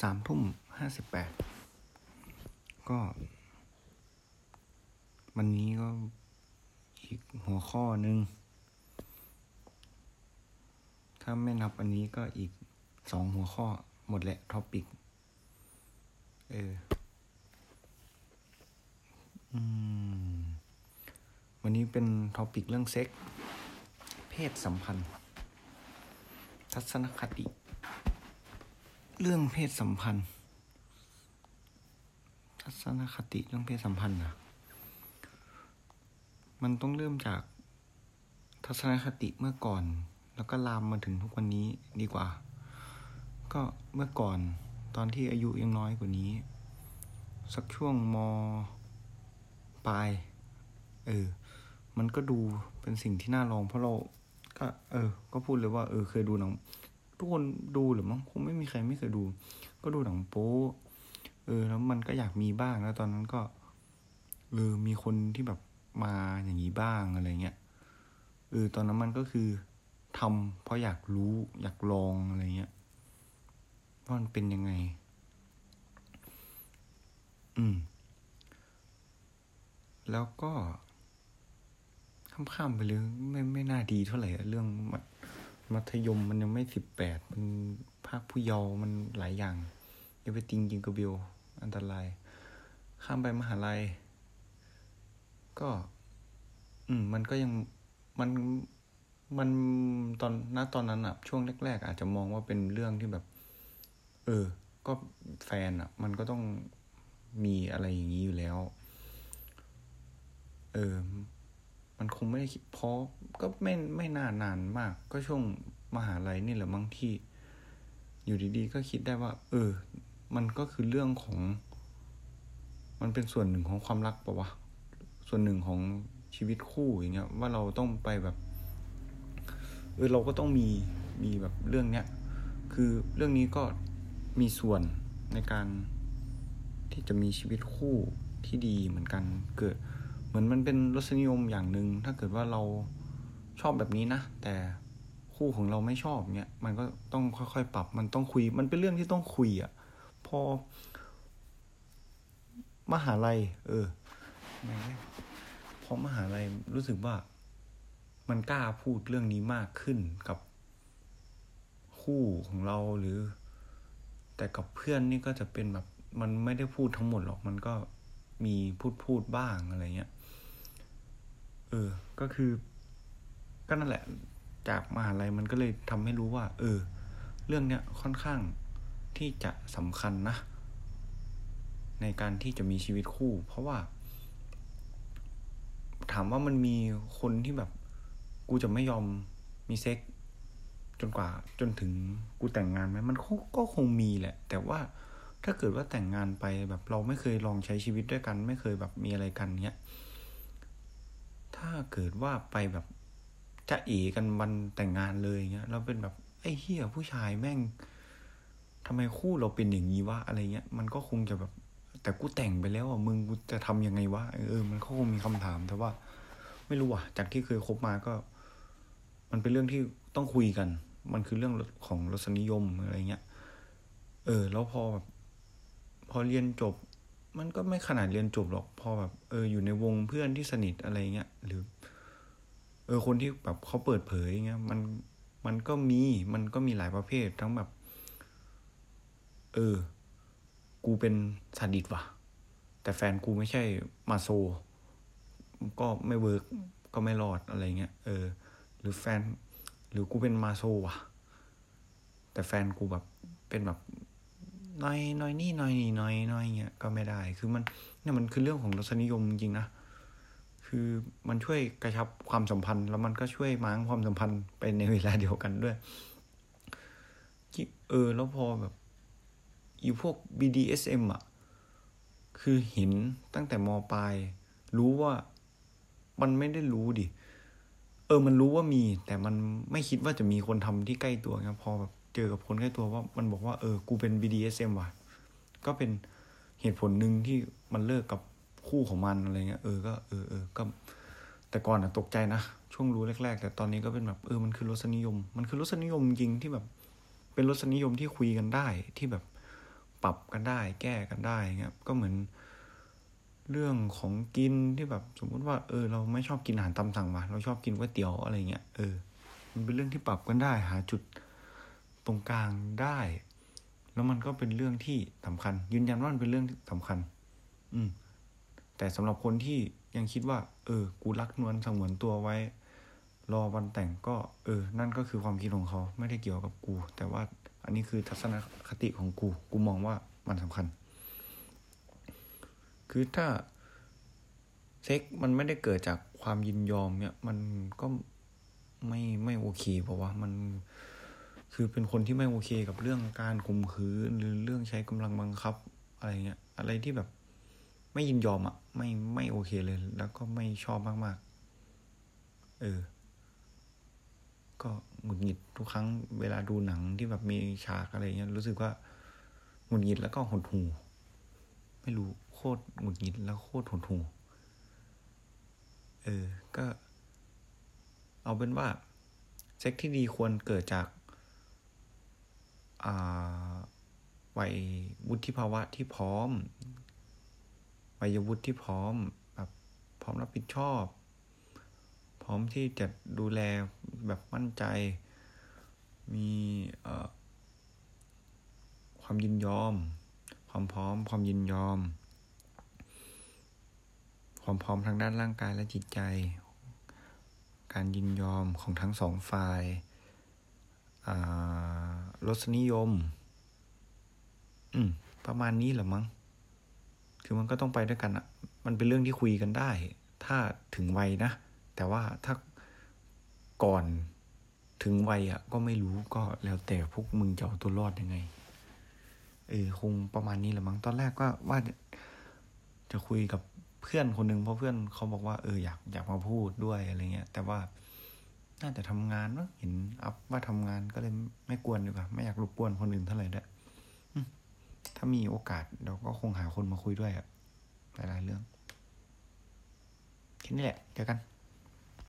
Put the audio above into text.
สามทุ่มห้าสิบแปดก็ วันนี้ก็อีกหัวข้อหนึ่ง ถ้าไม่นับอันนี้ก็อีกสองหัวข้อหมดแหละ topic เออ อืม วันนี้เป็น topic เรื่องเซ็ก เพศสัมพันธ์ ทัศนคติ เรื่องเพศสัมพันธ์ ทัศนคติเรื่องเพศสัมพันธ์นะมันต้องเริ่มจากทัศนคติเมื่อก่อน แล้วก็ลามมาถึงทุกวันนี้ดีกว่า ก็เมื่อก่อนตอนที่อายุยังน้อยกว่านี้ สักช่วงมปลาย เออ มันก็ดูเป็นสิ่งที่น่าลองเพราะเราก็ เออ ก็พูดเลยว่า เออ เคยดูหนัง ทุกคนดูหรือมั้งคงไม่มีใครไม่เคยดู ก็ดูหนังโป๊เออ แล้วมันก็อยากมีบ้างแล้วตอนนั้นก็เออมีคนที่แบบมาอย่างนี้บ้างอะไรเงี้ยเออตอนนั้นมันก็คือทำเพราะอยากรู้อยากลองอะไรเงี้ยว่ามันเป็นยังไง อืม แล้วก็ข้ามๆไปเลยไม่ไม่น่าดีเท่าไหร่เรื่อง มัธยมมันยังไม่สิบแปดมันภาคผู้เยาว์มันหลายอย่างอย่าไปติงจิงกระเบลอันตราย ข้ามไปมหาลัย ก็ อืม มันก็ยังมันมันตอนณตอนนั้นอะช่วงแรก ๆ อาจจะมองว่าเป็นเรื่องที่แบบ เออ ก็แฟนอะมันก็ต้องมีอะไรอย่างนี้อยู่แล้ว เออ มันคงไม่ได้คิดเพราะก็ไม่ไม่นานนานมาก ก็ช่วงมหาลัยนี่แหละมั้งที่ อยู่ดีๆ ก็คิดได้ว่า เออ มันก็คือเรื่องของ มันเป็นส่วนหนึ่งของความรักปะวะส่วนหนึ่งของชีวิตคู่อย่างเงี้ย ว่าเราต้องไปแบบเออเราก็ต้องมีมีแบบเรื่องเนี้ยคือเรื่องนี้ก็มีส่วนในการที่จะมีชีวิตคู่ที่ดีเหมือนกันเกิด มือนมันเป็นรสนิยมอย่างหนึ่งถ้าเกิดว่าเราชอบแบบนี้นะ แต่คู่ของเราไม่ชอบเนี้ยมันก็ต้องค่อยๆปรับ มันต้องคุย มันเป็นเรื่องที่ต้องคุยอะ่ะ พอ มหาลัย เออพอมหาลัยรู้สึกว่า มันกล้าพูดเรื่องนี้มากขึ้นกับคู่ของเราหรือ แต่กับเพื่อนนี่ก็จะเป็นแบบ มันไม่ได้พูดทั้งหมดหรอก มันก็มีพูดพูดบ้างอะไรเงี้ย เออ ก็คือ ก็นั่นแหละ จากมหาลัยมันก็เลยทำให้รู้ว่า เออ เรื่องเนี้ยค่อนข้างที่จะสำคัญนะ ในการที่จะมีชีวิตคู่ เพราะว่า ถามว่ามันมีคนที่แบบ กูจะไม่ยอมมีเซ็กจนกว่าจนถึงกูแต่งงานไหมมันก็คงมีแหละ แต่ว่าถ้าเกิดว่าแต่งงานไปแบบเราไม่เคยลองใช้ชีวิตด้วยกัน ไม่เคยแบบมีอะไรกันเนี้ย ถ้าเกิดว่าไปแบบจะเอกันวันแต่งงานเลยเงี้ยเราเป็นแบบไอ้เฮียผู้ชายแม่งทำไมคู่เราเป็นอย่างนี้วะอะไรเงี้ยมันก็คงจะแบบ แต่กูแต่งไปแล้วอะมึงกูจะทำยังไงวะเออมันก็คงมีคำถามแต่ว่า ไม่รู้อะจากที่เคยคบมาก็ มันเป็นเรื่องที่ต้องคุยกัน มันคือเรื่องของรสนิยมอะไรเงี้ยเออ แล้วพอแบบพอเรียนจบ มันก็ไม่ขนาดเรียนจบหรอกพอแบบ เอออยู่ในวงเพื่อนที่สนิทอะไรเงี้ยหรือ เออคนที่แบบเขาเปิดเผยเงี้ยมันมันก็มีมันก็มีหลายประเภททั้งแบบ เออ กูเป็นซาดิสต์ว่ะ แต่แฟนกูไม่ใช่ maso ก็ไม่ work ก็ไม่รอดอะไรเงี้ยเออ หรือแฟน หรือกูเป็น maso ว่ะ แต่แฟนกูแบบเป็นแบบ น้อยน้อยนี่น้อยนี่น้อยน้อยเงี้ยก็ไม่ได้ คือมันเนี่ยมันคือเรื่องของรสนิยมจริงนะ คือมันช่วยกระชับความสัมพันธ์ แล้วมันก็ช่วยม้งความสัมพันธ์ไปในเวลาเดียวกันด้วย เออ แล้วพอแบบอีพวก BDSM อะ คือเห็นตั้งแต่มปลาย รู้ว่ามันไม่ได้รู้ดิ เออ มันรู้ว่ามี แต่มันไม่คิดว่าจะมีคนทำที่ใกล้ตัวไงพอแบบ เจอกับคนใกล้ตัวว่ามันบอกว่าเออกูเป็น BDSM ว่ะ ก็เป็นเหตุผลหนึ่งที่มันเลิกกับคู่ของมันอะไรเงี้ยเออก็เออเออก็ แต่ก่อนอะตกใจนะ ช่วงรู้แรก ๆ แต่ตอนนี้ก็เป็นแบบเออมันคือรสนิยม มันคือรสนิยมจริงที่แบบ เป็นรสนิยมที่คุยกันได้ที่แบบปรับกันได้ แก้กันได้เงี้ยก็เหมือนเรื่องของกินที่แบบสมมุติว่าเออเราไม่ชอบกินอาหารตามสั่งว่ะเราชอบกินก๋วยเตี๋ยวอะไรเงี้ยเออมันเป็นเรื่องที่ปรับกันได้หาจุด ตรงกลางได้ แล้วมันก็เป็นเรื่องที่สำคัญ ยืนยันว่ามันเป็นเรื่องที่สำคัญ อืม แต่สำหรับคนที่ยังคิดว่า เออ กูรักนวลสงวนตัวไว้ รอวันแต่งก็ เออ นั่นก็คือความคิดของเขาไม่ได้เกี่ยวกับกู แต่ว่าอันนี้คือทัศนคติของกู กูมองว่ามันสำคัญ คือถ้าเซ็กมันไม่ได้เกิดจากความยินยอมเนี่ย มันก็ไม่ไม่โอเค เพราะว่ามัน คือเป็นคนที่ไม่โอเคกับเรื่องการข่มขืนหรือเรื่องใช้กำลังบังคับอะไรเงี้ย อะไรที่แบบไม่ยินยอมอะ่ะ ไม่ไม่โอเคเลย แล้วก็ไม่ชอบมากๆ เออ ก็หงุดหงิดทุกครั้งเวลาดูหนังที่แบบมีฉากอะไรเงี้ยรู้สึกว่าหงุดหงิดแล้วก็หดหูไม่รู้โคตรหงุดหงิดแล้วโคตรหดหูเออ ก็ เอาเป็นว่าเซ็กที่ดีควรเกิดจาก วัยวุฒิภาวะที่พร้อม วัยวุฒิที่พร้อมแบบพร้อมรับผิดชอบ พร้อมที่จะดูแลแบบมั่นใจ มีความยินยอม ความพร้อม ความยินยอม ความพร้อมทางด้านร่างกายและจิตใจ การยินยอมของทั้งสองฝ่าย รสนิยม อืม ประมาณนี้แหละมั้ง คือมันก็ต้องไปด้วยกันอะมันเป็นเรื่องที่คุยกันได้ ถ้าถึงวัยนะ แต่ว่าถ้าก่อนถึงวัยอะก็ไม่รู้ก็แล้วแต่พวกมึงจะเอาตัวรอดยังไง เออคงประมาณนี้แหละมั้ง ตอนแรกก็ว่าจะคุยกับเพื่อนคนหนึ่งเพราะเพื่อนเขาบอกว่าเอออยากอยากมาพูดด้วยอะไรเงี้ย แต่ว่า น่าจะทำงานเนาะเห็นอัพว่าทำงานก็เลยไม่กวนดีกว่า ไม่อยากรบกวนคนอื่นเท่าไหร่ด้วยถ้ามีโอกาสเราก็คงหาคนมาคุยด้วยอะหลายๆเรื่องแค่นี้แหละเจอกัน